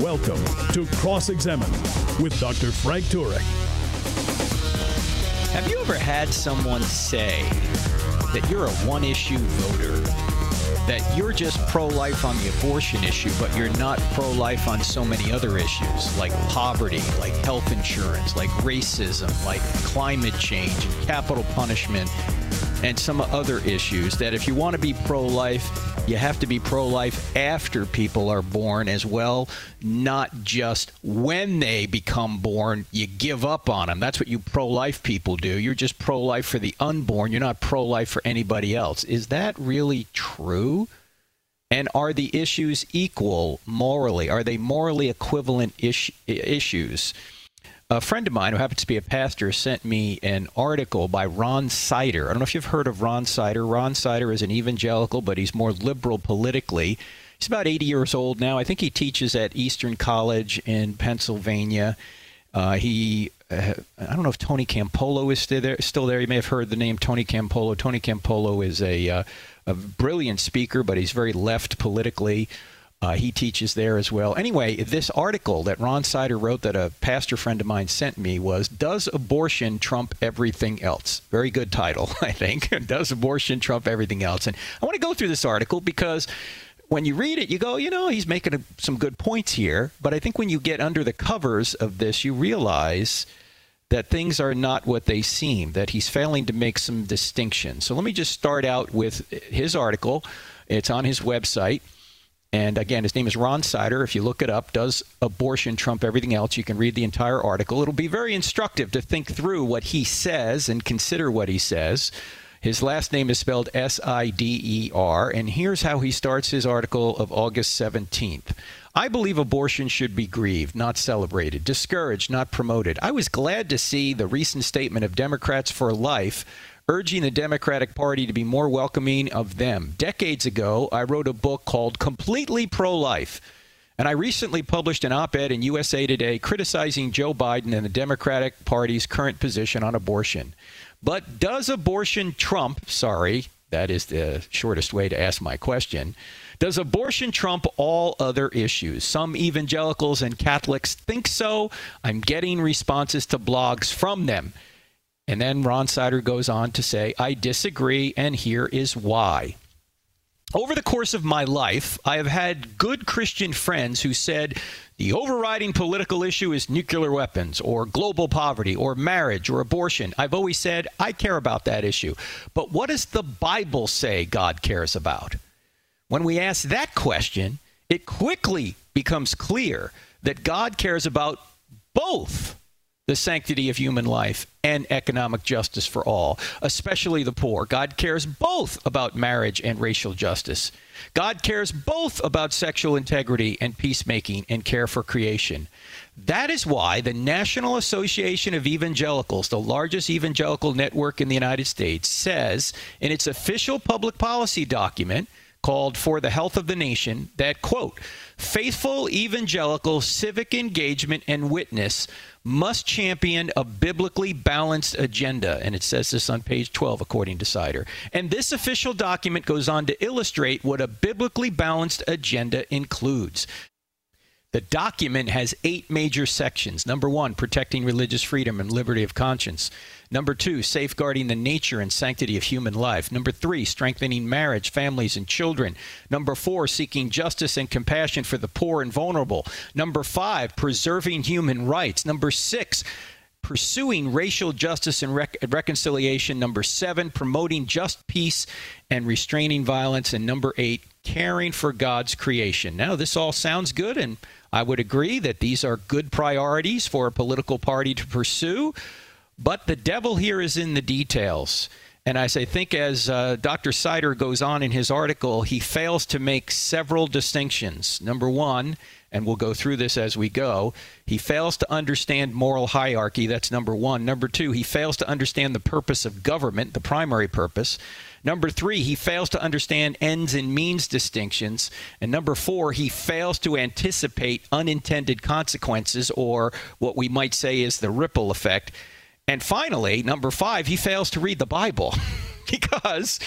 Welcome to Cross Examine with Dr. Frank Turek. Have you ever had someone say that you're a one issue voter? That you're just pro life on the abortion issue, but you're not pro life on so many other issues like poverty, like health insurance, like racism, like climate change and capital punishment, and some other issues. That if you want to be pro life, you have to be pro life after people are born as well, not just when they become born, you give up on them. That's what you pro life people do. You're just pro life for the unborn, you're not pro life for anybody else. Is that really true? And are the issues equal morally? Are they morally equivalent is- issues? A friend of mine who happens to be a pastor sent me an article by Ron Sider. I don't know if you've heard of Ron Sider. Ron Sider is an evangelical, but he's more liberal politically. He's about 80 years old now. I think he teaches at Eastern College in Pennsylvania. Uh, he, uh, I don't know if Tony Campolo is still there. Still there. You may have heard the name Tony Campolo. Tony Campolo is a, uh, a brilliant speaker, but he's very left politically. Uh, he teaches there as well. Anyway, this article that Ron Sider wrote that a pastor friend of mine sent me was Does Abortion Trump Everything Else? Very good title, I think. Does Abortion Trump Everything Else? And I want to go through this article because when you read it, you go, you know, he's making a, some good points here. But I think when you get under the covers of this, you realize that things are not what they seem, that he's failing to make some distinctions. So let me just start out with his article. It's on his website. And again, his name is Ron Sider. If you look it up, does abortion trump everything else? You can read the entire article. It'll be very instructive to think through what he says and consider what he says. His last name is spelled S I D E R. And here's how he starts his article of August 17th. I believe abortion should be grieved, not celebrated, discouraged, not promoted. I was glad to see the recent statement of Democrats for Life urging the Democratic Party to be more welcoming of them. Decades ago, I wrote a book called Completely Pro Life. And I recently published an op ed in USA Today criticizing Joe Biden and the Democratic Party's current position on abortion. But does abortion trump, sorry, that is the shortest way to ask my question, does abortion trump all other issues? Some evangelicals and Catholics think so. I'm getting responses to blogs from them. And then Ron Sider goes on to say, I disagree, and here is why. Over the course of my life, I have had good Christian friends who said the overriding political issue is nuclear weapons or global poverty or marriage or abortion. I've always said I care about that issue. But what does the Bible say God cares about? When we ask that question, it quickly becomes clear that God cares about both the sanctity of human life and economic justice for all, especially the poor. God cares both about marriage and racial justice. God cares both about sexual integrity and peacemaking and care for creation. That is why the National Association of Evangelicals, the largest evangelical network in the United States, says in its official public policy document called For the Health of the Nation that, quote, faithful evangelical civic engagement and witness must champion a biblically balanced agenda. And it says this on page 12, according to Sider. And this official document goes on to illustrate what a biblically balanced agenda includes. The document has eight major sections. Number one, protecting religious freedom and liberty of conscience. Number two, safeguarding the nature and sanctity of human life. Number three, strengthening marriage, families, and children. Number four, seeking justice and compassion for the poor and vulnerable. Number five, preserving human rights. Number six, pursuing racial justice and rec- reconciliation. Number seven, promoting just peace and restraining violence. And number eight, caring for God's creation. Now, this all sounds good, and I would agree that these are good priorities for a political party to pursue. But the devil here is in the details. And as I think, as uh, Dr. Sider goes on in his article, he fails to make several distinctions. Number one, and we'll go through this as we go. He fails to understand moral hierarchy. That's number one. Number two, he fails to understand the purpose of government, the primary purpose. Number three, he fails to understand ends and means distinctions. And number four, he fails to anticipate unintended consequences, or what we might say is the ripple effect. And finally, number five, he fails to read the Bible because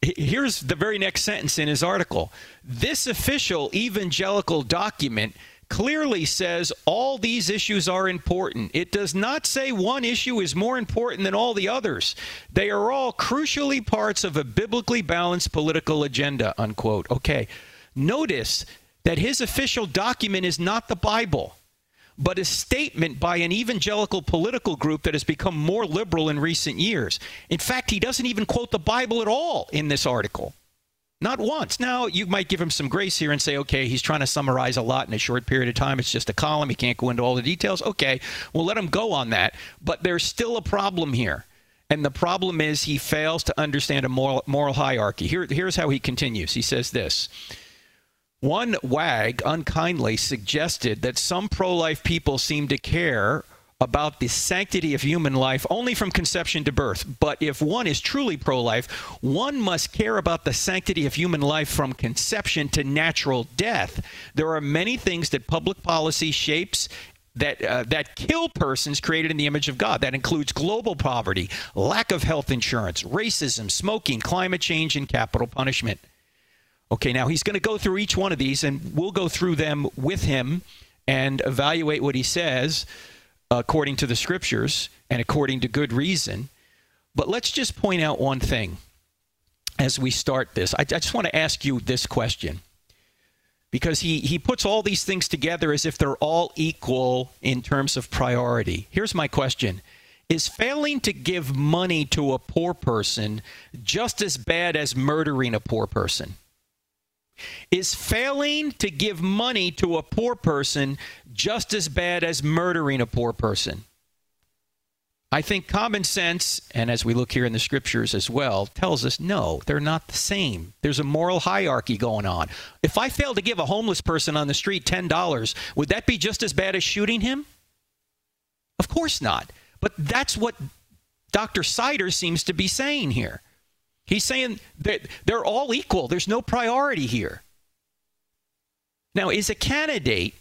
here's the very next sentence in his article. This official evangelical document clearly says all these issues are important. It does not say one issue is more important than all the others. They are all crucially parts of a biblically balanced political agenda, unquote. Okay. Notice that his official document is not the Bible but a statement by an evangelical political group that has become more liberal in recent years. In fact, he doesn't even quote the Bible at all in this article. Not once. Now, you might give him some grace here and say, okay, he's trying to summarize a lot in a short period of time. It's just a column. He can't go into all the details. Okay, we'll let him go on that. But there's still a problem here. And the problem is he fails to understand a moral, moral hierarchy. Here, here's how he continues. He says this one wag unkindly suggested that some pro life people seem to care about the sanctity of human life only from conception to birth. But if one is truly pro life, one must care about the sanctity of human life from conception to natural death. There are many things that public policy shapes that uh, that kill persons created in the image of God. That includes global poverty, lack of health insurance, racism, smoking, climate change, and capital punishment. Okay, now he's going to go through each one of these, and we'll go through them with him and evaluate what he says according to the scriptures and according to good reason. But let's just point out one thing as we start this. I, I just want to ask you this question because he, he puts all these things together as if they're all equal in terms of priority. Here's my question Is failing to give money to a poor person just as bad as murdering a poor person? Is failing to give money to a poor person just as bad as murdering a poor person? I think common sense, and as we look here in the scriptures as well, tells us no, they're not the same. There's a moral hierarchy going on. If I fail to give a homeless person on the street $10, would that be just as bad as shooting him? Of course not. But that's what Dr. Siders seems to be saying here. He's saying that they're all equal. There's no priority here. Now, is a candidate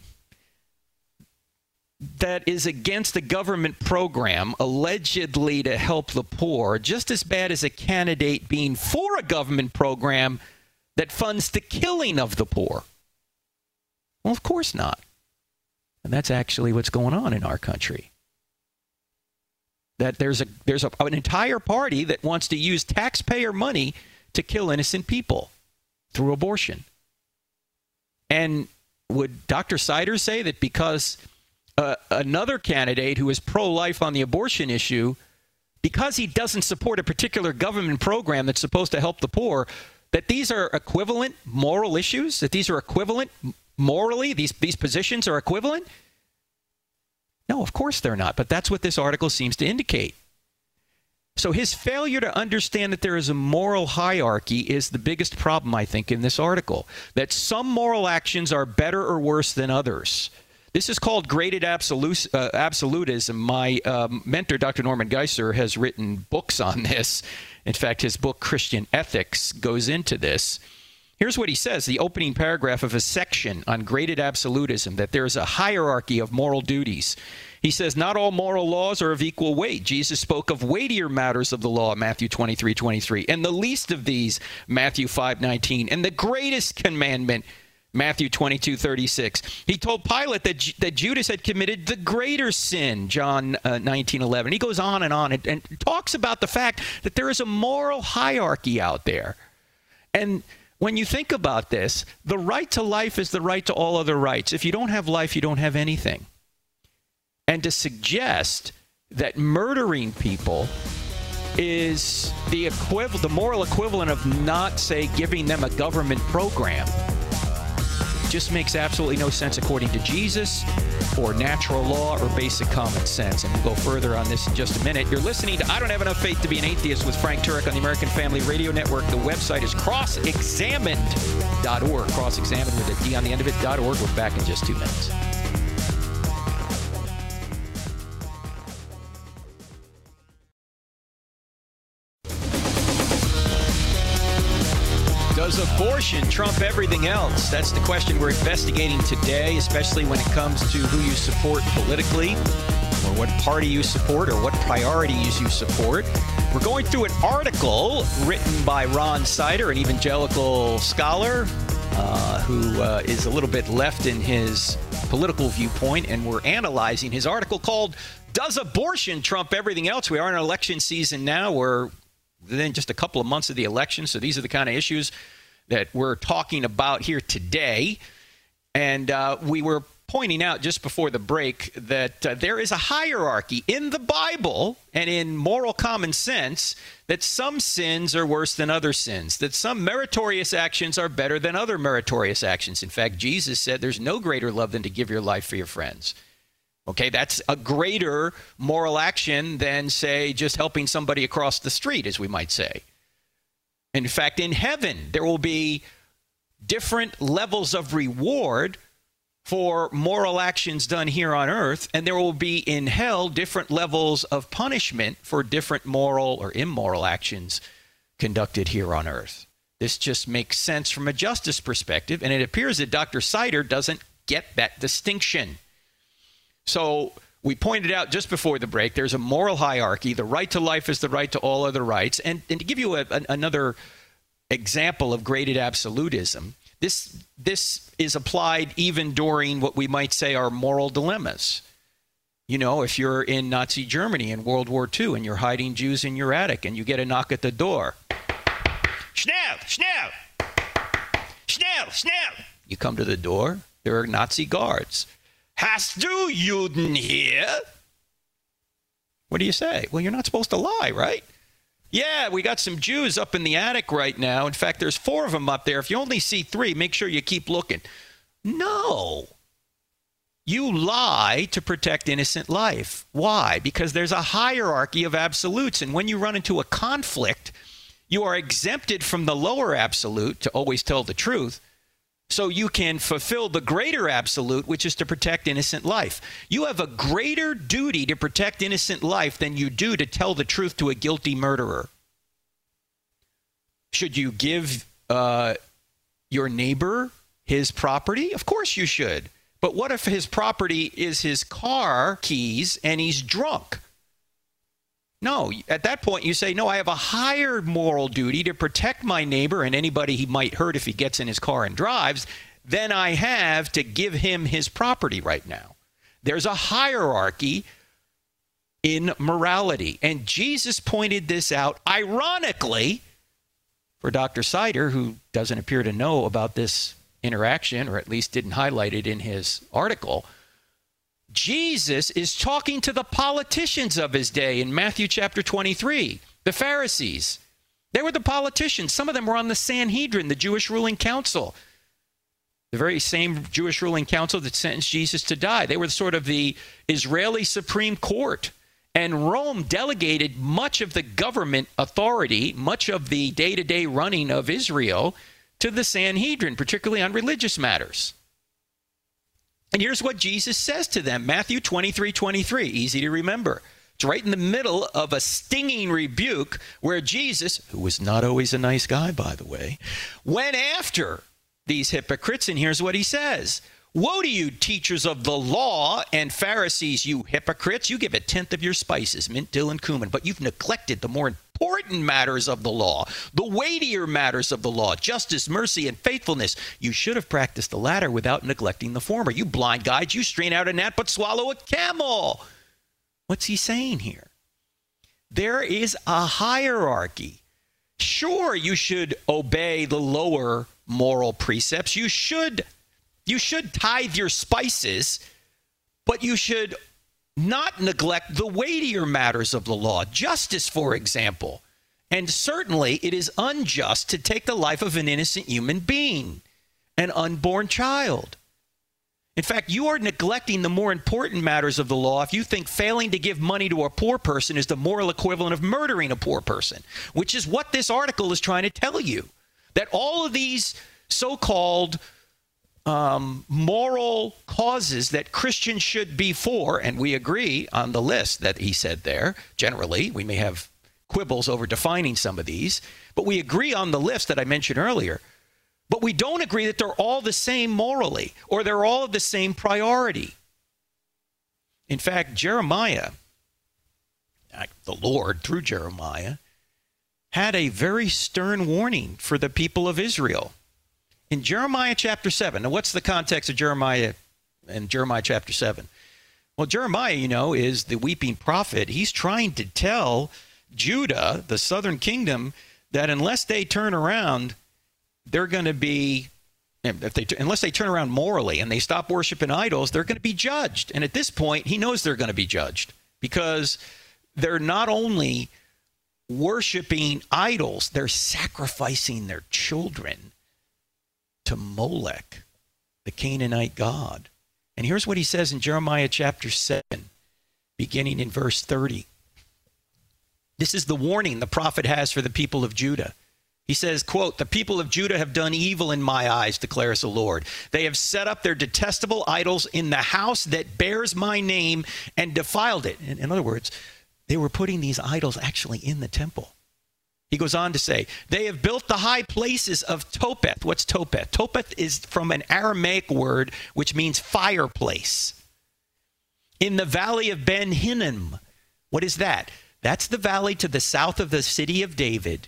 that is against a government program allegedly to help the poor just as bad as a candidate being for a government program that funds the killing of the poor? Well, of course not. And that's actually what's going on in our country that there's a there's a, an entire party that wants to use taxpayer money to kill innocent people through abortion. And would Dr. Siders say that because uh, another candidate who is pro-life on the abortion issue, because he doesn't support a particular government program that's supposed to help the poor, that these are equivalent moral issues? That these are equivalent morally? These these positions are equivalent? No, of course they're not. But that's what this article seems to indicate. So his failure to understand that there is a moral hierarchy is the biggest problem, I think, in this article. That some moral actions are better or worse than others. This is called graded uh, absolutism. My um, mentor, Dr. Norman Geisler, has written books on this. In fact, his book, Christian Ethics, goes into this. Here's what he says the opening paragraph of a section on graded absolutism that there is a hierarchy of moral duties. He says, Not all moral laws are of equal weight. Jesus spoke of weightier matters of the law, Matthew 23 23, and the least of these, Matthew 5 19, and the greatest commandment, Matthew 22, 36. He told Pilate that, that Judas had committed the greater sin, John uh, 19, 11. He goes on and on and, and talks about the fact that there is a moral hierarchy out there. And when you think about this, the right to life is the right to all other rights. If you don't have life, you don't have anything. And to suggest that murdering people is the equivalent, the moral equivalent of not, say, giving them a government program just makes absolutely no sense according to Jesus or natural law or basic common sense. And we'll go further on this in just a minute. You're listening to I Don't Have Enough Faith to Be an Atheist with Frank Turek on the American Family Radio Network. The website is cross examined crossexamined.org. Cross-examined with a D on the end of it.org. We're back in just two minutes. Abortion trump everything else? That's the question we're investigating today, especially when it comes to who you support politically, or what party you support, or what priorities you support. We're going through an article written by Ron Sider, an evangelical scholar uh, who uh, is a little bit left in his political viewpoint, and we're analyzing his article called Does Abortion Trump Everything Else? We are in election season now. We're within just a couple of months of the election, so these are the kind of issues that we're talking about here today. And uh, we were pointing out just before the break that uh, there is a hierarchy in the Bible and in moral common sense that some sins are worse than other sins, that some meritorious actions are better than other meritorious actions. In fact, Jesus said there's no greater love than to give your life for your friends. Okay, that's a greater moral action than, say, just helping somebody across the street, as we might say. In fact, in heaven, there will be different levels of reward for moral actions done here on earth, and there will be in hell different levels of punishment for different moral or immoral actions conducted here on earth. This just makes sense from a justice perspective, and it appears that Dr. Sider doesn't get that distinction. So we pointed out just before the break there's a moral hierarchy. The right to life is the right to all other rights. And, and to give you a, another example of graded absolutism, this, this is applied even during what we might say are moral dilemmas. You know, if you're in Nazi Germany in World War II and you're hiding Jews in your attic and you get a knock at the door, Schnell, Schnell, Schnell, Schnell. You come to the door, there are Nazi guards. Hast du Juden here? What do you say? Well, you're not supposed to lie, right? Yeah, we got some Jews up in the attic right now. In fact, there's four of them up there. If you only see three, make sure you keep looking. No. You lie to protect innocent life. Why? Because there's a hierarchy of absolutes. And when you run into a conflict, you are exempted from the lower absolute to always tell the truth so you can fulfill the greater absolute, which is to protect innocent life. You have a greater duty to protect innocent life than you do to tell the truth to a guilty murderer. Should you give uh, your neighbor his property? Of course you should. But what if his property is his car keys and he's drunk? No, at that point you say, no, I have a higher moral duty to protect my neighbor and anybody he might hurt if he gets in his car and drives than I have to give him his property right now. There's a hierarchy in morality. And Jesus pointed this out, ironically, for Dr. Sider, who doesn't appear to know about this interaction, or at least didn't highlight it in his article. Jesus is talking to the politicians of his day in Matthew chapter 23, the Pharisees. They were the politicians. Some of them were on the Sanhedrin, the Jewish ruling council, the very same Jewish ruling council that sentenced Jesus to die. They were sort of the Israeli Supreme Court. And Rome delegated much of the government authority, much of the day to day running of Israel to the Sanhedrin, particularly on religious matters. And here's what Jesus says to them Matthew 23 23, easy to remember. It's right in the middle of a stinging rebuke where Jesus, who was not always a nice guy, by the way, went after these hypocrites. And here's what he says Woe to you, teachers of the law and Pharisees, you hypocrites! You give a tenth of your spices, mint, dill, and cumin, but you've neglected the more important matters of the law, the weightier matters of the law, justice, mercy, and faithfulness. You should have practiced the latter without neglecting the former. You blind guides, you strain out a gnat but swallow a camel. What's he saying here? There is a hierarchy. Sure, you should obey the lower moral precepts. You should you should tithe your spices, but you should not neglect the weightier matters of the law, justice, for example. And certainly it is unjust to take the life of an innocent human being, an unborn child. In fact, you are neglecting the more important matters of the law if you think failing to give money to a poor person is the moral equivalent of murdering a poor person, which is what this article is trying to tell you. That all of these so called um, moral causes that Christians should be for, and we agree on the list that he said there. Generally, we may have quibbles over defining some of these, but we agree on the list that I mentioned earlier. But we don't agree that they're all the same morally or they're all of the same priority. In fact, Jeremiah, the Lord through Jeremiah, had a very stern warning for the people of Israel. In Jeremiah chapter 7, now what's the context of Jeremiah and Jeremiah chapter 7? Well, Jeremiah, you know, is the weeping prophet. He's trying to tell Judah, the southern kingdom, that unless they turn around, they're going to be if they unless they turn around morally and they stop worshiping idols, they're going to be judged. And at this point, he knows they're going to be judged because they're not only worshiping idols, they're sacrificing their children to Molech, the Canaanite god. And here's what he says in Jeremiah chapter 7, beginning in verse 30. This is the warning the prophet has for the people of Judah. He says, quote, The people of Judah have done evil in my eyes, declares the Lord. They have set up their detestable idols in the house that bears my name and defiled it. In, in other words, they were putting these idols actually in the temple. He goes on to say, They have built the high places of Topheth. What's Topheth? Topheth is from an Aramaic word which means fireplace. In the valley of Ben Hinnom. What is that? That's the valley to the south of the city of David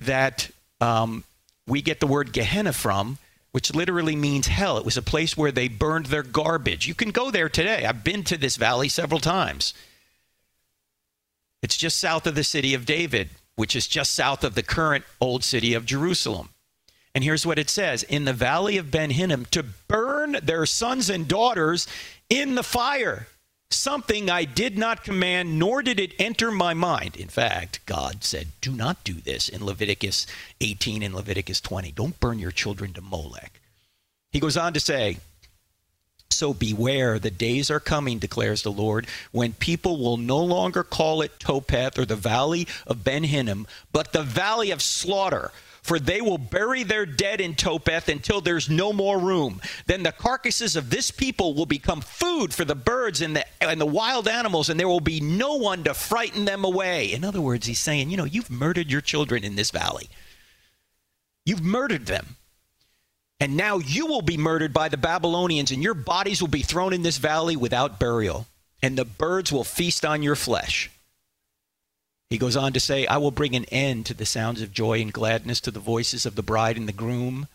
that um, we get the word Gehenna from, which literally means hell. It was a place where they burned their garbage. You can go there today. I've been to this valley several times. It's just south of the city of David, which is just south of the current old city of Jerusalem. And here's what it says In the valley of Ben Hinnom, to burn their sons and daughters in the fire something I did not command, nor did it enter my mind. In fact, God said, Do not do this in Leviticus 18 and Leviticus 20. Don't burn your children to Molech. He goes on to say, so beware, the days are coming, declares the Lord, when people will no longer call it Topheth or the valley of Ben Hinnom, but the valley of slaughter for they will bury their dead in Topheth until there's no more room. Then the carcasses of this people will become food for the birds and the, and the wild animals, and there will be no one to frighten them away. In other words, he's saying, you know, you've murdered your children in this valley. You've murdered them. And now you will be murdered by the Babylonians, and your bodies will be thrown in this valley without burial, and the birds will feast on your flesh. He goes on to say, I will bring an end to the sounds of joy and gladness, to the voices of the bride and the groom,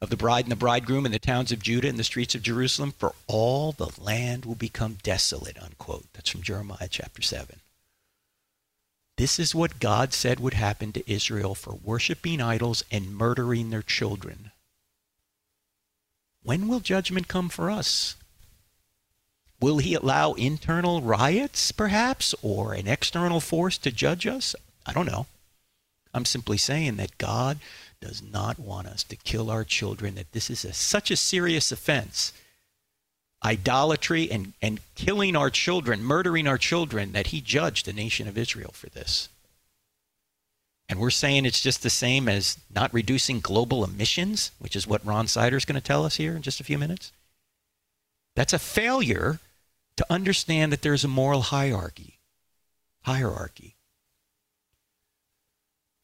of the bride and the bridegroom in the towns of Judah and the streets of Jerusalem, for all the land will become desolate, unquote. That's from Jeremiah chapter 7. This is what God said would happen to Israel for worshiping idols and murdering their children. When will judgment come for us? Will he allow internal riots, perhaps, or an external force to judge us? I don't know. I'm simply saying that God does not want us to kill our children, that this is a, such a serious offense. Idolatry and, and killing our children, murdering our children, that he judged the nation of Israel for this. And we're saying it's just the same as not reducing global emissions, which is what Ron Sider is going to tell us here in just a few minutes. That's a failure to understand that there's a moral hierarchy. Hierarchy.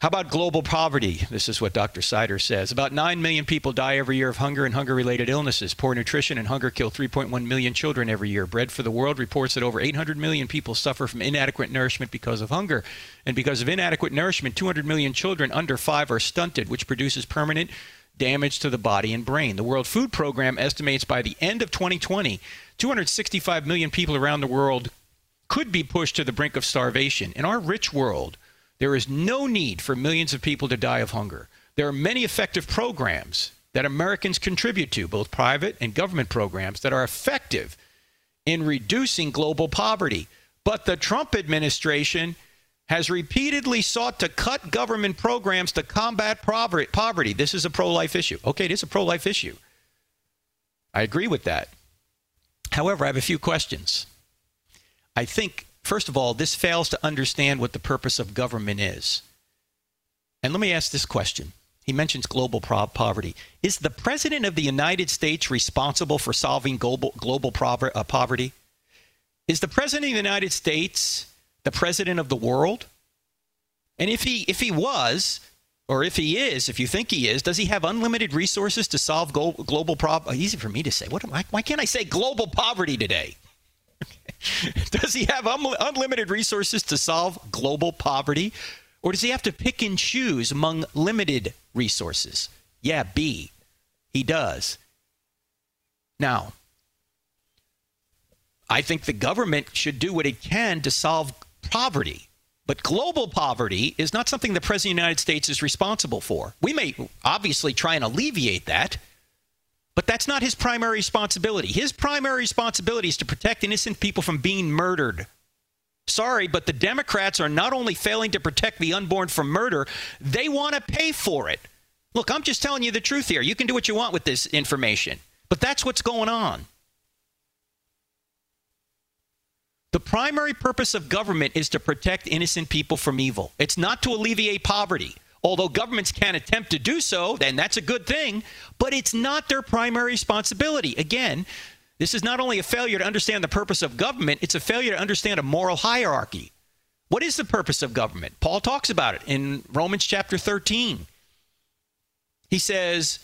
How about global poverty? This is what Dr. Sider says. About 9 million people die every year of hunger and hunger related illnesses. Poor nutrition and hunger kill 3.1 million children every year. Bread for the World reports that over 800 million people suffer from inadequate nourishment because of hunger. And because of inadequate nourishment, 200 million children under 5 are stunted, which produces permanent damage to the body and brain. The World Food Program estimates by the end of 2020, 265 million people around the world could be pushed to the brink of starvation. In our rich world, there is no need for millions of people to die of hunger. There are many effective programs that Americans contribute to, both private and government programs, that are effective in reducing global poverty. But the Trump administration has repeatedly sought to cut government programs to combat poverty. This is a pro life issue. Okay, it is a pro life issue. I agree with that. However, I have a few questions. I think, first of all, this fails to understand what the purpose of government is. And let me ask this question he mentions global poverty. Is the president of the United States responsible for solving global global uh, poverty? Is the president of the United States the president of the world? And if he if he was, or if he is, if you think he is, does he have unlimited resources to solve global problem? Easy for me to say. What am I, why can't I say global poverty today? does he have un- unlimited resources to solve global poverty? Or does he have to pick and choose among limited resources? Yeah, B. He does. Now, I think the government should do what it can to solve poverty. But global poverty is not something the President of the United States is responsible for. We may obviously try and alleviate that, but that's not his primary responsibility. His primary responsibility is to protect innocent people from being murdered. Sorry, but the Democrats are not only failing to protect the unborn from murder, they want to pay for it. Look, I'm just telling you the truth here. You can do what you want with this information, but that's what's going on. The primary purpose of government is to protect innocent people from evil. It's not to alleviate poverty. Although governments can attempt to do so, then that's a good thing, but it's not their primary responsibility. Again, this is not only a failure to understand the purpose of government, it's a failure to understand a moral hierarchy. What is the purpose of government? Paul talks about it in Romans chapter 13. He says,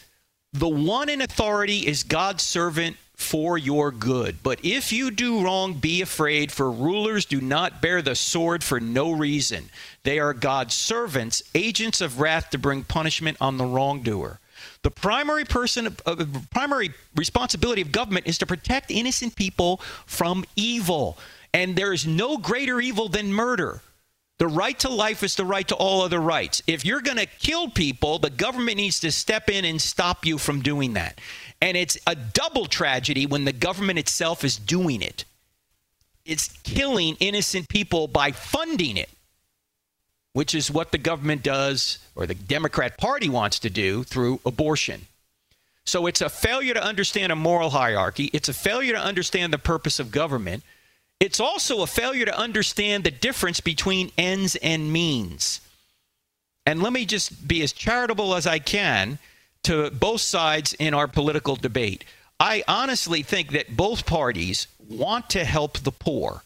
The one in authority is God's servant for your good. But if you do wrong, be afraid, for rulers do not bear the sword for no reason. They are God's servants, agents of wrath to bring punishment on the wrongdoer. The primary person, uh, primary responsibility of government is to protect innocent people from evil. And there is no greater evil than murder. The right to life is the right to all other rights. If you're going to kill people, the government needs to step in and stop you from doing that. And it's a double tragedy when the government itself is doing it. It's killing innocent people by funding it, which is what the government does, or the Democrat Party wants to do through abortion. So it's a failure to understand a moral hierarchy. It's a failure to understand the purpose of government. It's also a failure to understand the difference between ends and means. And let me just be as charitable as I can to both sides in our political debate. I honestly think that both parties want to help the poor.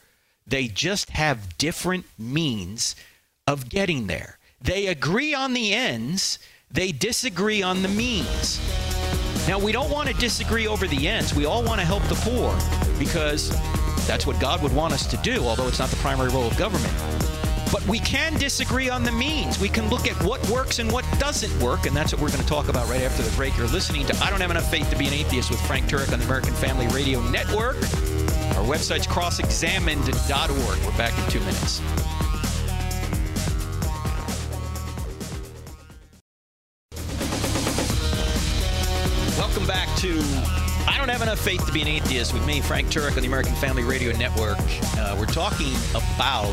They just have different means of getting there. They agree on the ends, they disagree on the means. Now, we don't want to disagree over the ends. We all want to help the poor because that's what God would want us to do, although it's not the primary role of government. But we can disagree on the means. We can look at what works and what doesn't work, and that's what we're going to talk about right after the break. You're listening to I Don't Have Enough Faith to Be an Atheist with Frank Turek on the American Family Radio Network. Our website's crossexamined.org. We're back in two minutes. Welcome back to I Don't Have Enough Faith to Be an Atheist with me, Frank Turek on the American Family Radio Network. Uh, we're talking about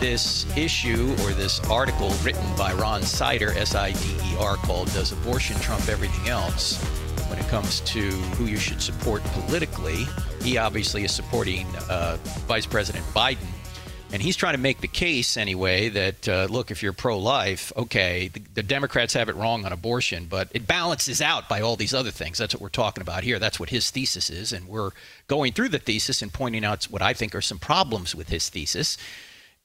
this issue or this article written by Ron Sider, S I D E R, called Does Abortion Trump Everything Else? When it comes to who you should support politically, he obviously is supporting uh, Vice President Biden. And he's trying to make the case anyway that, uh, look, if you're pro life, okay, the, the, Democrats have it wrong on abortion, but it balances out by all these other things. That's what we're talking about here. That's what his thesis is. And we're going through the thesis and pointing out what I think are some problems with his thesis.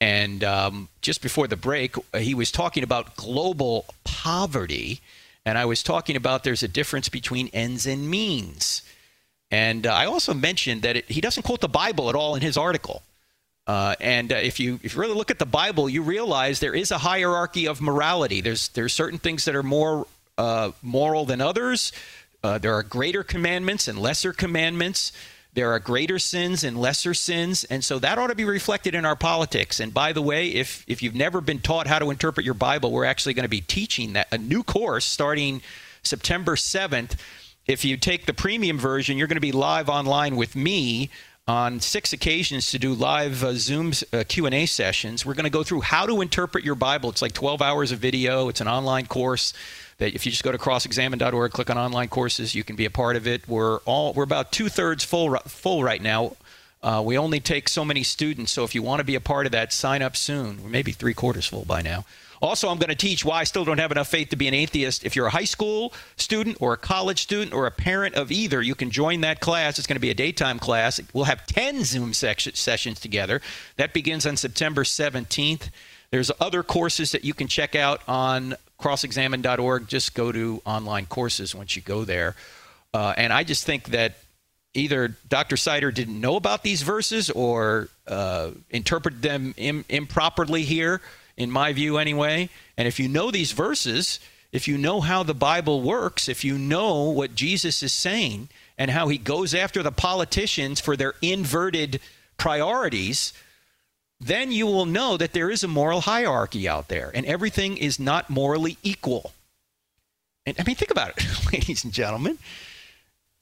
And um, just before the break, he was talking about global poverty. And I was talking about there's a difference between ends and means. And uh, I also mentioned that it, he doesn't quote the Bible at all in his article. Uh, and uh, if you if you really look at the Bible, you realize there is a hierarchy of morality. There's there's certain things that are more uh, moral than others. Uh, there are greater commandments and lesser commandments. There are greater sins and lesser sins, and so that ought to be reflected in our politics. And by the way, if if you've never been taught how to interpret your Bible, we're actually going to be teaching that a new course starting September 7th. If you take the premium version, you're going to be live online with me on six occasions to do live uh, Zoom uh, Q&A sessions. We're going to go through how to interpret your Bible. It's like 12 hours of video. It's an online course that if you just go to crossexamine.org, click on online courses, you can be a part of it. We're all we're about two thirds full full right now. Uh, we only take so many students, so if you want to be a part of that, sign up soon. We're maybe three quarters full by now. Also, I'm going to teach why I still don't have enough faith to be an atheist. If you're a high school student or a college student or a parent of either, you can join that class. It's going to be a daytime class. We'll have 10 Zoom sessions together. That begins on September 17th. There's other courses that you can check out on crossexamine.org. Just go to online courses once you go there. Uh, and I just think that either Dr. Sider didn't know about these verses or uh, interpreted them Im- improperly here in my view anyway. And if you know these verses, if you know how the Bible works, if you know what Jesus is saying and how he goes after the politicians for their inverted priorities, then you will know that there is a moral hierarchy out there and everything is not morally equal. And I mean, think about it, ladies and gentlemen.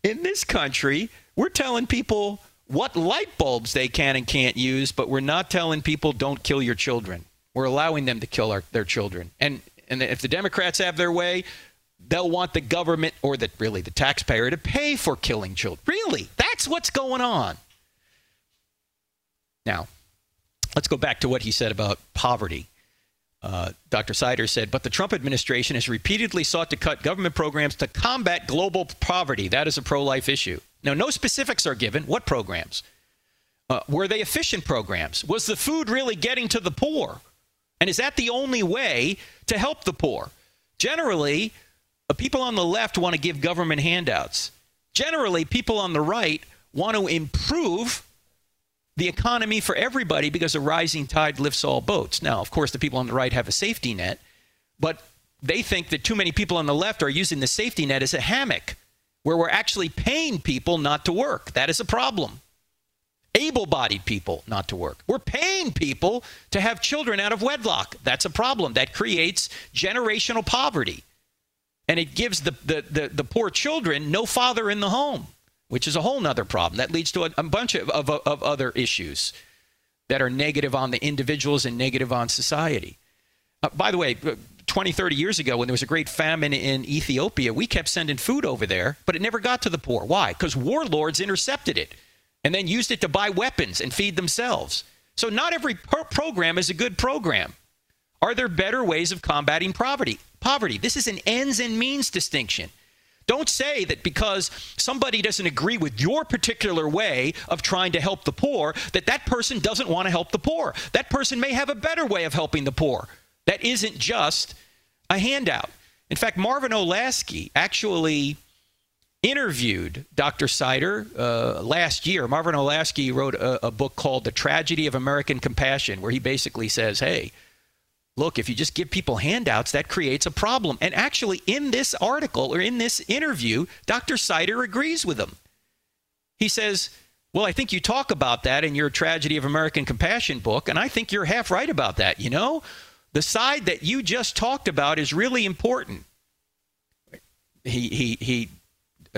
In this country, we're telling people what light bulbs they can and can't use, but we're not telling people don't kill your children. We're allowing them to kill our, their children. And, and if the Democrats have their way, they'll want the government or the, really the taxpayer to pay for killing children. Really? That's what's going on. Now, let's go back to what he said about poverty. Uh, Dr. Sider said, but the Trump administration has repeatedly sought to cut government programs to combat global poverty. That is a pro life issue. Now, no specifics are given. What programs? Uh, were they efficient programs? Was the food really getting to the poor? And is that the only way to help the poor? Generally, uh, people on the left want to give government handouts. Generally, people on the right want to improve the economy for everybody because a rising tide lifts all boats. Now, of course, the people on the right have a safety net, but they think that too many people on the left are using the safety net as a hammock where we're actually paying people not to work. That is a problem able bodied people not to work. We're paying people to have children out of wedlock. That's a problem. That creates generational poverty. And it gives the, the, the, the poor children no father in the home, which is a whole other problem. That leads to a, a bunch of, of, of other issues that are negative on the individuals and negative on society. Uh, by the way, uh, 20, 30 years ago, when there was a great famine in Ethiopia, we kept sending food over there, but it never got to the poor. Why? Because warlords intercepted it and then used it to buy weapons and feed themselves. So not every pro- program is a good program. Are there better ways of combating poverty? Poverty. This is an ends and means distinction. Don't say that because somebody doesn't agree with your particular way of trying to help the poor, that that person doesn't want to help the poor. That person may have a better way of helping the poor. That isn't just a handout. In fact, Marvin Olasky actually interviewed Dr. Sider uh, last year. Marvin Olasky wrote a, a, book called The Tragedy of American Compassion, where he basically says, hey, look, if you just give people handouts, that creates a problem. And actually, in this article or in this interview, Dr. Sider agrees with him. He says, well, I think you talk about that in your Tragedy of American Compassion book, and I think you're half right about that. You know, the side that you just talked about is really important. He, he, he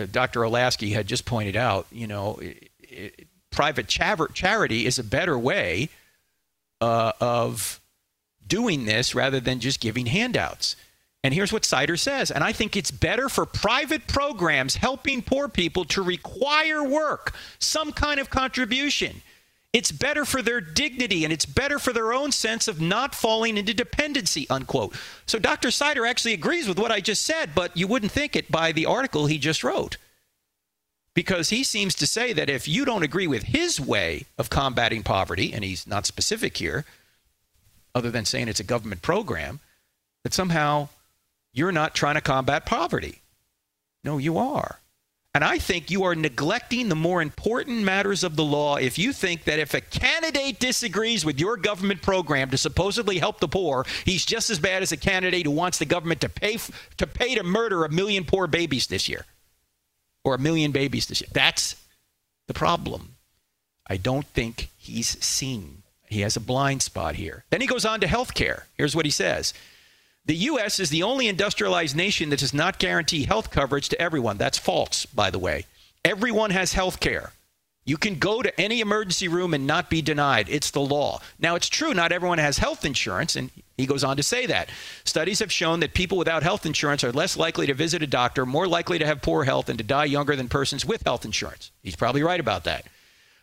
Dr. Olasky had just pointed out, you know, it, it, private charity is a better way uh, of doing this rather than just giving handouts. And here's what Sider says. And I think it's better for private programs helping poor people to require work, some kind of contribution. It's better for their dignity and it's better for their own sense of not falling into dependency, unquote. So Dr. Sider actually agrees with what I just said, but you wouldn't think it by the article he just wrote. Because he seems to say that if you don't agree with his way of combating poverty, and he's not specific here, other than saying it's a government program, that somehow you're not trying to combat poverty. No, you are. And I think you are neglecting the more important matters of the law if you think that if a candidate disagrees with your government program to supposedly help the poor, he's just as bad as a candidate who wants the government to pay to pay to murder a million poor babies this year or a million babies this year. That's the problem. I don't think he's seen. He has a blind spot here. Then he goes on to health care. Here's what he says. The U.S. is the only industrialized nation that does not guarantee health coverage to everyone. That's false, by the way. Everyone has health care. You can go to any emergency room and not be denied. It's the law. Now, it's true, not everyone has health insurance, and he goes on to say that. Studies have shown that people without health insurance are less likely to visit a doctor, more likely to have poor health, and to die younger than persons with health insurance. He's probably right about that.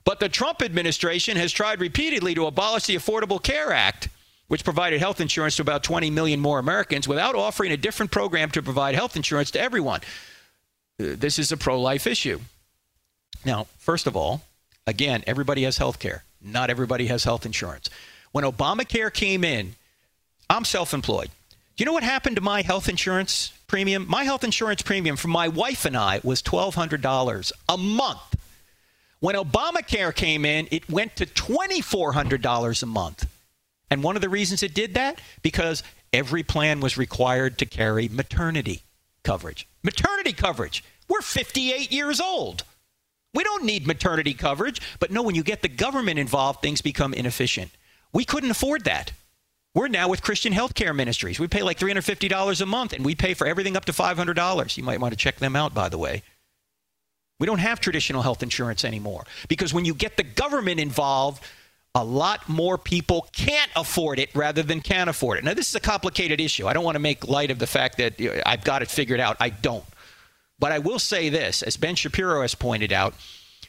But the Trump administration has tried repeatedly to abolish the Affordable Care Act, which provided health insurance to about 20 million more Americans without offering a different program to provide health insurance to everyone. Uh, this is a pro life issue. Now, first of all, again, everybody has health care. Not everybody has health insurance. When Obamacare came in, I'm self employed. Do you know what happened to my health insurance premium? My health insurance premium for my wife and I was $1,200 a month. When Obamacare came in, it went to $2,400 a month. And one of the reasons it did that, because every plan was required to carry maternity coverage. Maternity coverage. We're 58 years old. We don't need maternity coverage. But no, when you get the government involved, things become inefficient. We couldn't afford that. We're now with Christian Healthcare Ministries. We pay like $350 a month, and we pay for everything up to $500. You might want to check them out, by the way. We don't have traditional health insurance anymore because when you get the government involved, a lot more people can't afford it rather than can afford it. Now, this is a complicated issue. I don't want to make light of the fact that I've got it figured out. I don't. But I will say this as Ben Shapiro has pointed out,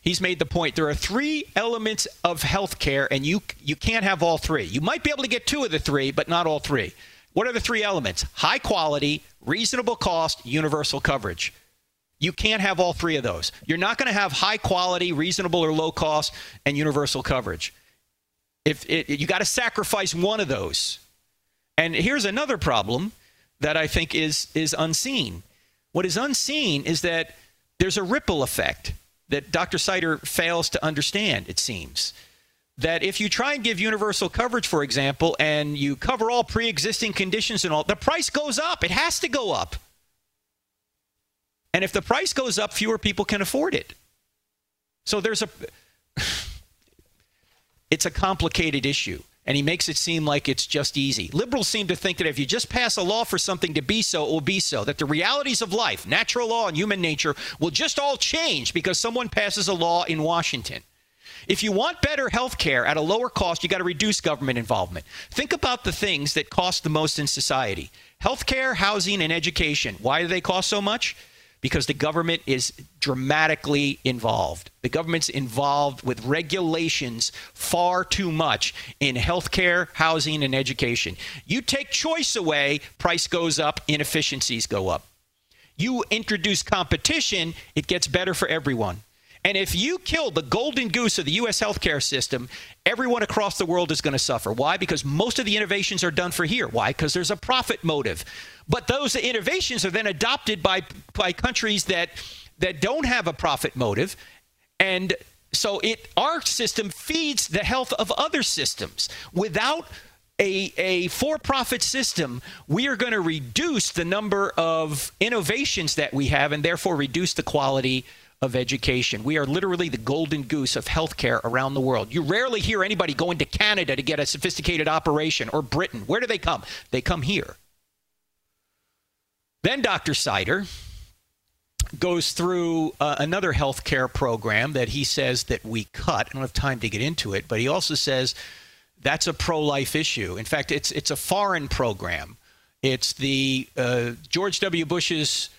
he's made the point there are three elements of health care, and you, you can't have all three. You might be able to get two of the three, but not all three. What are the three elements? High quality, reasonable cost, universal coverage. You can't have all three of those. You're not going to have high quality, reasonable or low cost, and universal coverage. If it, you got to sacrifice one of those. And here's another problem that I think is is unseen. What is unseen is that there's a ripple effect that Dr. Sider fails to understand, it seems. That if you try and give universal coverage, for example, and you cover all pre existing conditions and all, the price goes up. It has to go up. And if the price goes up, fewer people can afford it. So there's a. it's a complicated issue and he makes it seem like it's just easy. Liberals seem to think that if you just pass a law for something to be so, it will be so. That the realities of life, natural law and human nature, will just all change because someone passes a law in Washington. If you want better health care at a lower cost, you got to reduce government involvement. Think about the things that cost the most in society health care, housing, and education. Why do they cost so much? Because the government is dramatically involved. The government's involved with regulations far too much in healthcare, housing, and education. You take choice away, price goes up, inefficiencies go up. You introduce competition, it gets better for everyone. And if you kill the golden goose of the U.S. healthcare system, everyone across the world is going to suffer. Why? Because most of the innovations are done for here. Why? Because there's a profit motive. But those innovations are then adopted by, by countries that, that don't have a profit motive. And so it our system feeds the health of other systems. Without a, a for profit system, we are going to reduce the number of innovations that we have and therefore reduce the quality of education. We are literally the golden goose of healthcare around the world. You rarely hear anybody going to Canada to get a sophisticated operation or Britain. Where do they come? They come here. Then Dr. Sider goes through uh, another healthcare program that he says that we cut. I don't have time to get into it, but he also says that's a pro-life issue. In fact, it's it's a foreign program. It's the uh, George W. Bush's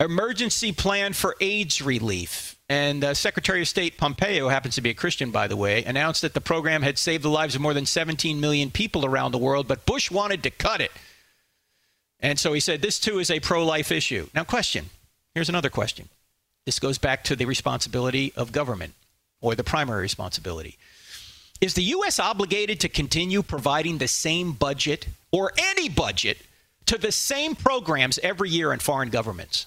emergency plan for AIDS relief. And uh, Secretary of State Pompeo, happens to be a Christian, by the way, announced that the program had saved the lives of more than 17 million people around the world, but Bush wanted to cut it. And so he said, this too is a pro life issue. Now, question here's another question. This goes back to the responsibility of government or the primary responsibility. Is the U.S. obligated to continue providing the same budget or any budget to the same programs every year in foreign governments?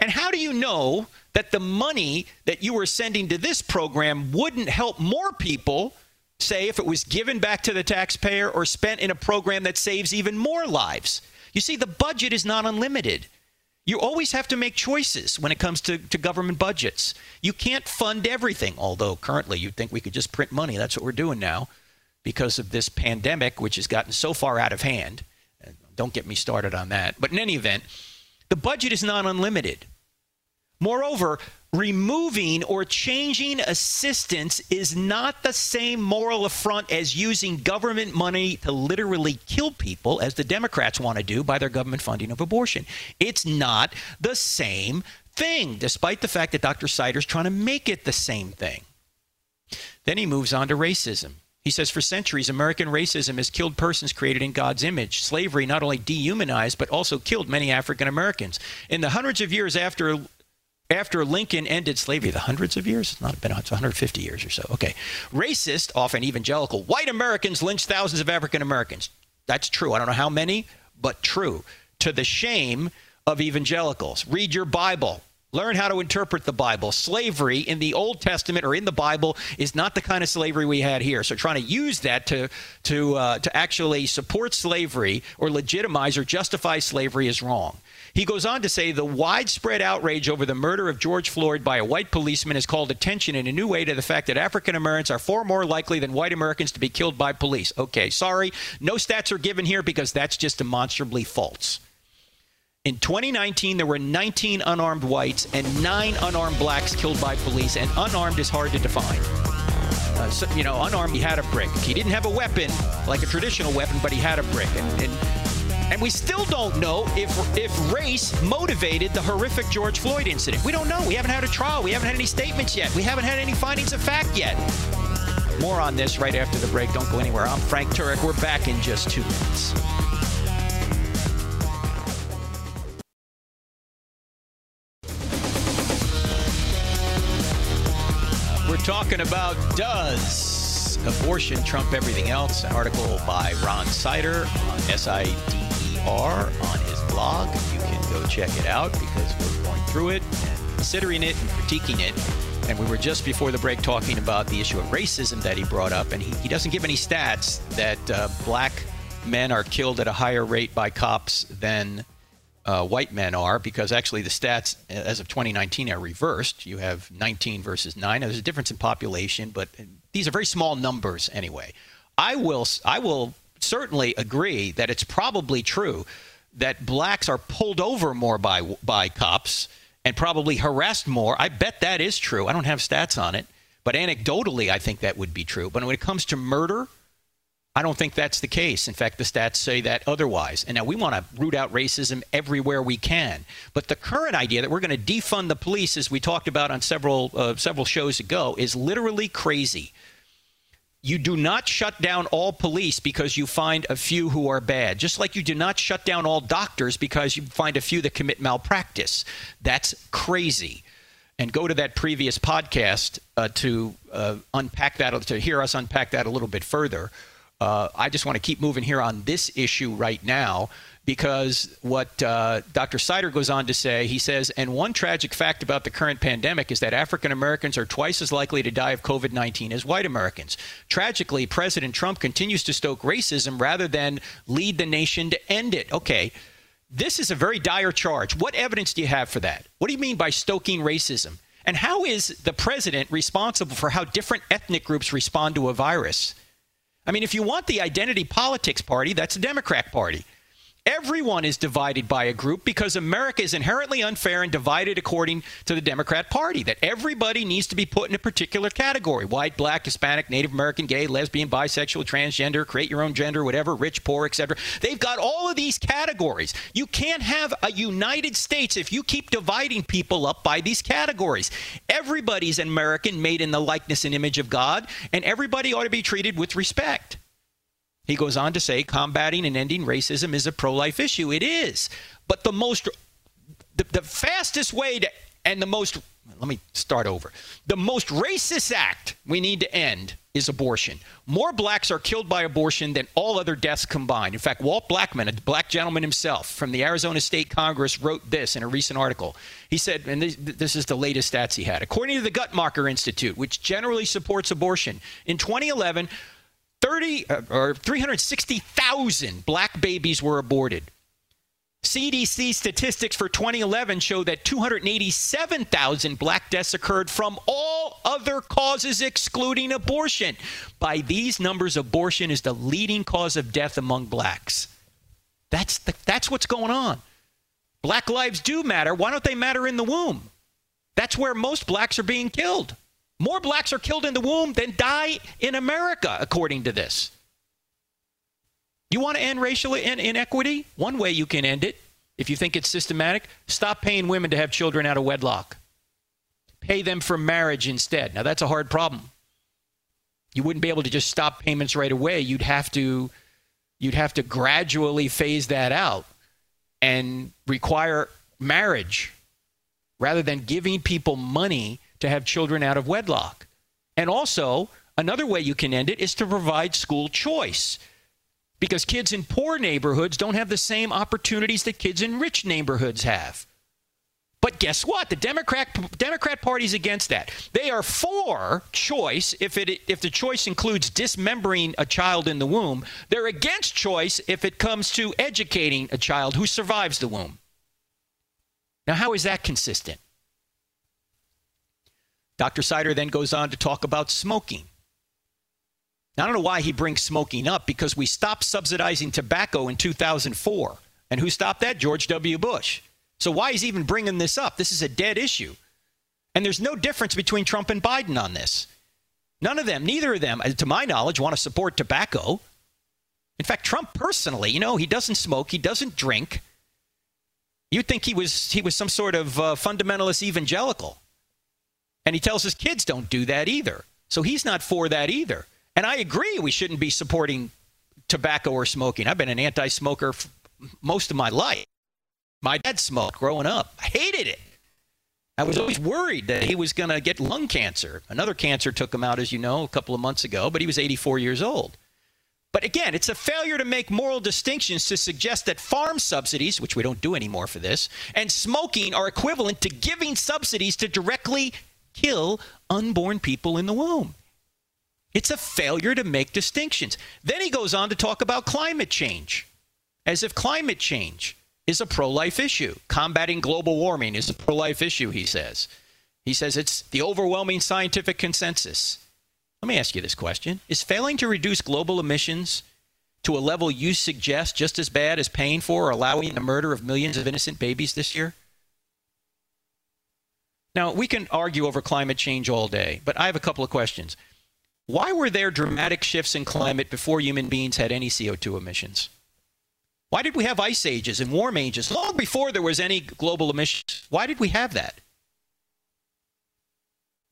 And how do you know that the money that you were sending to this program wouldn't help more people, say, if it was given back to the taxpayer or spent in a program that saves even more lives? You see, the budget is not unlimited. You always have to make choices when it comes to, to government budgets. You can't fund everything, although currently you'd think we could just print money. That's what we're doing now because of this pandemic, which has gotten so far out of hand. Don't get me started on that. But in any event, the budget is not unlimited. Moreover, removing or changing assistance is not the same moral affront as using government money to literally kill people, as the Democrats want to do by their government funding of abortion. It's not the same thing, despite the fact that Dr. Sider's trying to make it the same thing. Then he moves on to racism. He says, for centuries, American racism has killed persons created in God's image. Slavery not only dehumanized, but also killed many African Americans. In the hundreds of years after after Lincoln ended slavery, the hundreds of years, it's not been it's 150 years or so. Okay, racist, often evangelical, white Americans lynched thousands of African Americans. That's true. I don't know how many, but true. To the shame of evangelicals. Read your Bible. Learn how to interpret the Bible. Slavery in the Old Testament or in the Bible is not the kind of slavery we had here. So trying to use that to to uh, to actually support slavery or legitimize or justify slavery is wrong. He goes on to say the widespread outrage over the murder of George Floyd by a white policeman has called attention in a new way to the fact that African Americans are far more likely than white Americans to be killed by police. Okay, sorry, no stats are given here because that's just demonstrably false. In 2019, there were 19 unarmed whites and nine unarmed blacks killed by police, and unarmed is hard to define. Uh, so, you know, unarmed, he had a brick. He didn't have a weapon like a traditional weapon, but he had a brick. And, and, and we still don't know if, if race motivated the horrific George Floyd incident. We don't know. We haven't had a trial. We haven't had any statements yet. We haven't had any findings of fact yet. More on this right after the break. Don't go anywhere. I'm Frank Turek. We're back in just two minutes. Talking about does abortion trump everything else? An article by Ron Sider on S-I-D-E-R on his blog. You can go check it out because we're going through it and considering it and critiquing it. And we were just before the break talking about the issue of racism that he brought up, and he, he doesn't give any stats that uh, black men are killed at a higher rate by cops than uh, white men are, because actually the stats as of 2019 are reversed. You have 19 versus 9. Now, there's a difference in population, but these are very small numbers anyway. I will, I will certainly agree that it's probably true that blacks are pulled over more by, by cops and probably harassed more. I bet that is true. I don't have stats on it, but anecdotally, I think that would be true. But when it comes to murder, I don't think that's the case. In fact, the stats say that otherwise. And now we want to root out racism everywhere we can. But the current idea that we're going to defund the police, as we talked about on several uh, several shows ago, is literally crazy. You do not shut down all police because you find a few who are bad, just like you do not shut down all doctors because you find a few that commit malpractice. That's crazy. And go to that previous podcast uh, to uh, unpack that, to hear us unpack that a little bit further. Uh, I just want to keep moving here on this issue right now because what uh, Dr. Sider goes on to say, he says, and one tragic fact about the current pandemic is that African Americans are twice as likely to die of COVID 19 as white Americans. Tragically, President Trump continues to stoke racism rather than lead the nation to end it. Okay. This is a very dire charge. What evidence do you have for that? What do you mean by stoking racism? And how is the president responsible for how different ethnic groups respond to a virus? I mean, if you want the identity politics party, that's a Democrat party. Everyone is divided by a group because America is inherently unfair and divided according to the Democrat Party. That everybody needs to be put in a particular category white, black, Hispanic, Native American, gay, lesbian, bisexual, transgender, create your own gender, whatever, rich, poor, etc. They've got all of these categories. You can't have a United States if you keep dividing people up by these categories. Everybody's an American made in the likeness and image of God, and everybody ought to be treated with respect. He goes on to say combating and ending racism is a pro life issue. It is. But the most, the, the fastest way to, and the most, let me start over. The most racist act we need to end is abortion. More blacks are killed by abortion than all other deaths combined. In fact, Walt Blackman, a black gentleman himself from the Arizona State Congress, wrote this in a recent article. He said, and this, this is the latest stats he had. According to the Guttmacher Institute, which generally supports abortion, in 2011, 30 uh, or 360,000 black babies were aborted. CDC statistics for 2011 show that 287,000 black deaths occurred from all other causes excluding abortion. By these numbers, abortion is the leading cause of death among blacks. That's, the, that's what's going on. Black lives do matter. Why don't they matter in the womb? That's where most blacks are being killed. More blacks are killed in the womb than die in America, according to this. You want to end racial in- inequity? One way you can end it, if you think it's systematic, stop paying women to have children out of wedlock. Pay them for marriage instead. Now, that's a hard problem. You wouldn't be able to just stop payments right away. You'd have to you'd have to gradually phase that out and require marriage rather than giving people money to have children out of wedlock. And also, another way you can end it is to provide school choice. Because kids in poor neighborhoods don't have the same opportunities that kids in rich neighborhoods have. But guess what? The Democrat Democrat Party's against that. They are for choice if it if the choice includes dismembering a child in the womb. They're against choice if it comes to educating a child who survives the womb. Now, how is that consistent? Dr. Sider then goes on to talk about smoking. Now, I don't know why he brings smoking up because we stopped subsidizing tobacco in 2004. And who stopped that? George W. Bush. So why is he even bringing this up? This is a dead issue. And there's no difference between Trump and Biden on this. None of them, neither of them, to my knowledge, want to support tobacco. In fact, Trump personally, you know, he doesn't smoke, he doesn't drink. You'd think he was he was some sort of uh, fundamentalist evangelical. And he tells his kids don't do that either. So he's not for that either. And I agree we shouldn't be supporting tobacco or smoking. I've been an anti-smoker most of my life. My dad smoked growing up. I hated it. I was always worried that he was going to get lung cancer. Another cancer took him out, as you know, a couple of months ago, but he was 84 years old. But again, it's a failure to make moral distinctions to suggest that farm subsidies, which we don't do anymore for this, and smoking are equivalent to giving subsidies to directly kill unborn people in the womb. It's a failure to make distinctions. Then he goes on to talk about climate change, as if climate change is a pro life issue. Combating global warming is a pro life issue, he says. He says it's the overwhelming scientific consensus. Let me ask you this question Is failing to reduce global emissions to a level you suggest just as bad as paying for or allowing the murder of millions of innocent babies this year? Now, we can argue over climate change all day, but I have a couple of questions. Why were there dramatic shifts in climate before human beings had any CO2 emissions? Why did we have ice ages and warm ages long before there was any global emissions? Why did we have that?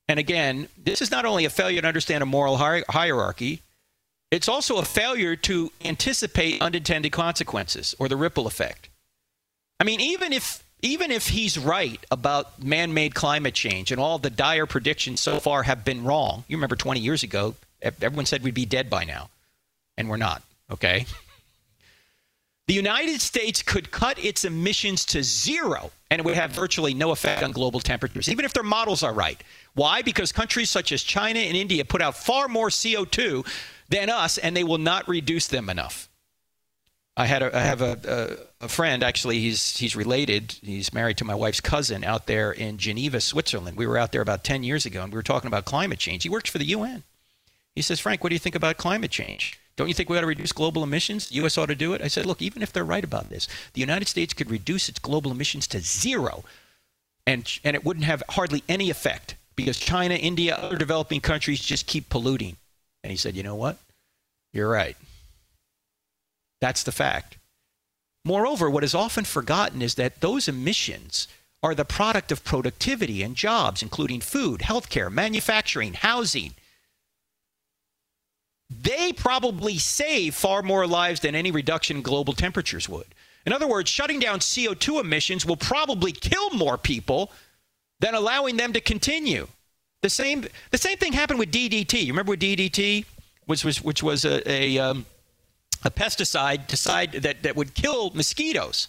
And again, this is not only a failure to understand a moral hi- hierarchy, it's also a failure to anticipate unintended consequences or the ripple effect. I mean, even if even if he's right about man-made climate change and all the dire predictions so far have been wrong. You remember 20 years ago, everyone said we'd be dead by now, and we're not, okay? The United States could cut its emissions to zero and it would have virtually no effect on global temperatures, even if their models are right. Why? Because countries such as China and India put out far more CO2 than us, and they will not reduce them enough. I had a, I have a, a, a, friend actually. He's he's related. He's married to my wife's cousin out there in Geneva, Switzerland. We were out there about ten years ago, and we were talking about climate change. He works for the UN. He says, Frank, what do you think about climate change? Don't you think we ought to reduce global emissions? The U.S. ought to do it. I said, look, even if they're right about this, the United States could reduce its global emissions to zero, and and it wouldn't have hardly any effect because China, India, other developing countries just keep polluting. And he said, you know what? You're right. That's the fact. Moreover, what is often forgotten is that those emissions are the product of productivity and jobs, including food, healthcare, manufacturing, housing, they probably save far more lives than any reduction in global temperatures would. In other words, shutting down CO2 emissions will probably kill more people than allowing them to continue. The same, the same thing happened with DDT. You remember what DDT was, was which was a, a, um, a pesticide decide, that, that would kill mosquitoes.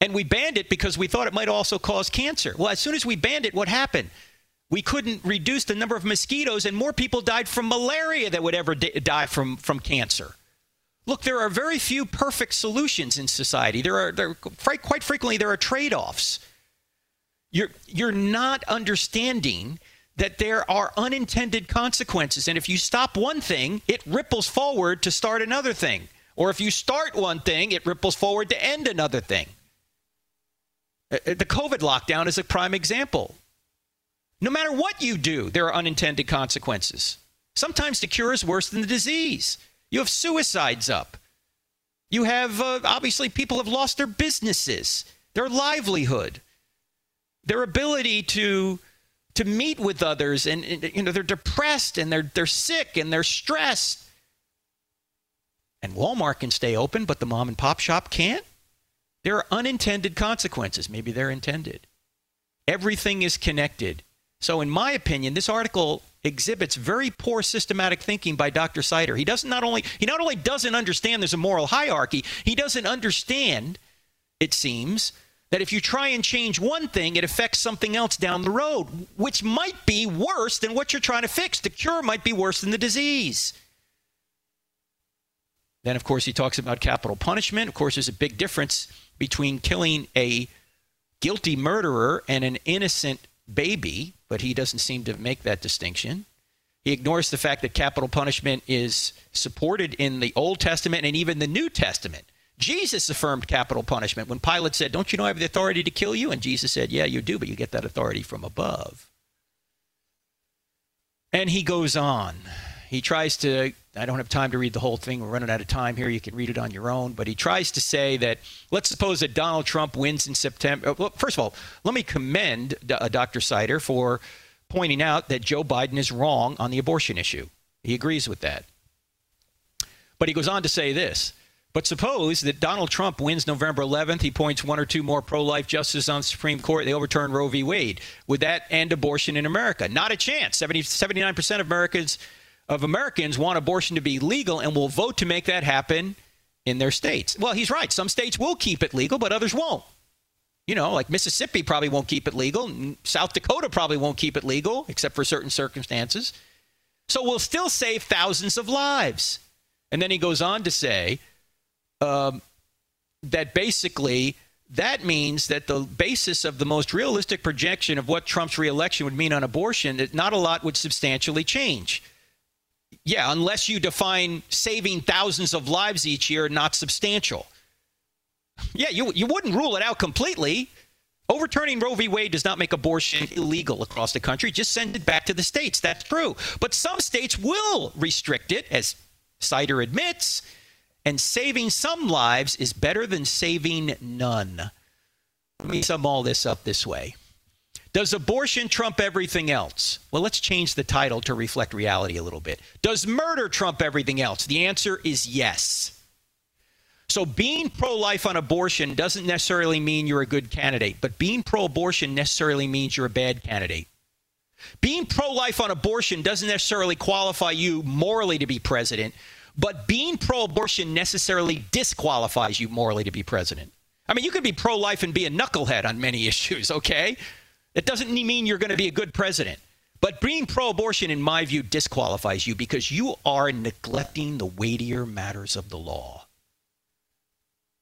And we banned it because we thought it might also cause cancer. Well, as soon as we banned it, what happened? we couldn't reduce the number of mosquitoes, and more people died from malaria than would ever die from, from cancer. Look, there are very few perfect solutions in society. There are, there, quite frequently, there are trade offs. You're, you're not understanding that there are unintended consequences. And if you stop one thing, it ripples forward to start another thing. Or if you start one thing, it ripples forward to end another thing. Uh, uh, the COVID lockdown is a prime example. No matter what you do, there are unintended consequences. Sometimes the cure is worse than the disease. You have suicides up. You have, uh, obviously, people have lost their businesses, their livelihood, their ability to to meet with others and, and you know they're depressed and they're they're sick and they're stressed. And Walmart can stay open, but the mom and pop shop can't. There are unintended consequences. Maybe they're intended. Everything is connected. So, in my opinion, this article exhibits very poor systematic thinking by Dr. Sider. He doesn't not only he not only doesn't understand there's a moral hierarchy, he doesn't understand, it seems, that if you try and change one thing, it affects something else down the road, which might be worse than what you're trying to fix. The cure might be worse than the disease. Then, of course, he talks about capital punishment. Of course, there's a big difference between killing a guilty murderer and an innocent baby, but he doesn't seem to make that distinction. He ignores the fact that capital punishment is supported in the Old Testament and even the New Testament. Jesus affirmed capital punishment when Pilate said, Don't you know I have the authority to kill you? And Jesus said, Yeah, you do, but you get that authority from above. And he goes on. He tries to, I don't have time to read the whole thing. We're running out of time here. You can read it on your own. But he tries to say that, let's suppose that Donald Trump wins in September. Well, first of all, let me commend Dr. Uh, Sider for pointing out that Joe Biden is wrong on the abortion issue. He agrees with that. But he goes on to say this. But suppose that Donald Trump wins November 11th. He points one or two more pro life justices on the Supreme Court. They overturn Roe v. Wade. Would that end abortion in America? Not a chance. 70, 79% of Americans of Americans want abortion to be legal and will vote to make that happen in their states. Well, he's right. Some states will keep it legal, but others won't. You know, like Mississippi probably won't keep it legal. South Dakota probably won't keep it legal, except for certain circumstances. So we'll still save thousands of lives. And then he goes on to say um, that basically that means that the basis of the most realistic projection of what Trump's reelection would mean on abortion, that not a lot would substantially change. Yeah, unless you define saving thousands of lives each year not substantial. Yeah, you, you wouldn't rule it out completely. Overturning Roe v. Wade does not make abortion illegal across the country. Just send it back to the states. That's true. But some states will restrict it, as Sider admits, and saving some lives is better than saving none. Let me sum all this up this way does abortion trump everything else? Well, let's change the title to reflect reality a little bit. Does murder trump everything else? The answer is yes. So, being pro life on abortion doesn't necessarily mean you're a good candidate, but being pro abortion necessarily means you're a bad candidate. Being pro life on abortion doesn't necessarily qualify you morally to be president, but being pro abortion necessarily disqualifies you morally to be president. I mean, you could be pro life and be a knucklehead on many issues, okay? That doesn't mean you're going to be a good president. But being pro abortion, in my view, disqualifies you because you are neglecting the weightier matters of the law.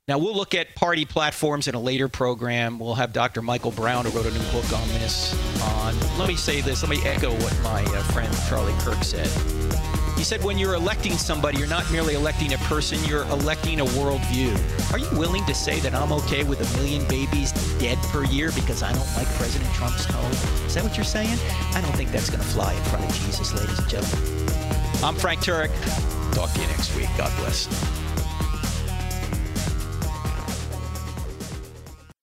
Now, we'll look at party platforms in a later program. We'll have Dr. Michael Brown, who wrote a new book on this. On let me say this. Let me echo what my uh, friend Charlie Kirk said. He said, when you're electing somebody, you're not merely electing a person, you're electing a worldview. Are you willing to say that I'm okay with a million babies dead per year because I don't like President Trump's tone? Is that what you're saying? I don't think that's going to fly in front of Jesus, ladies and gentlemen. I'm Frank Turek. Talk to you next week. God bless.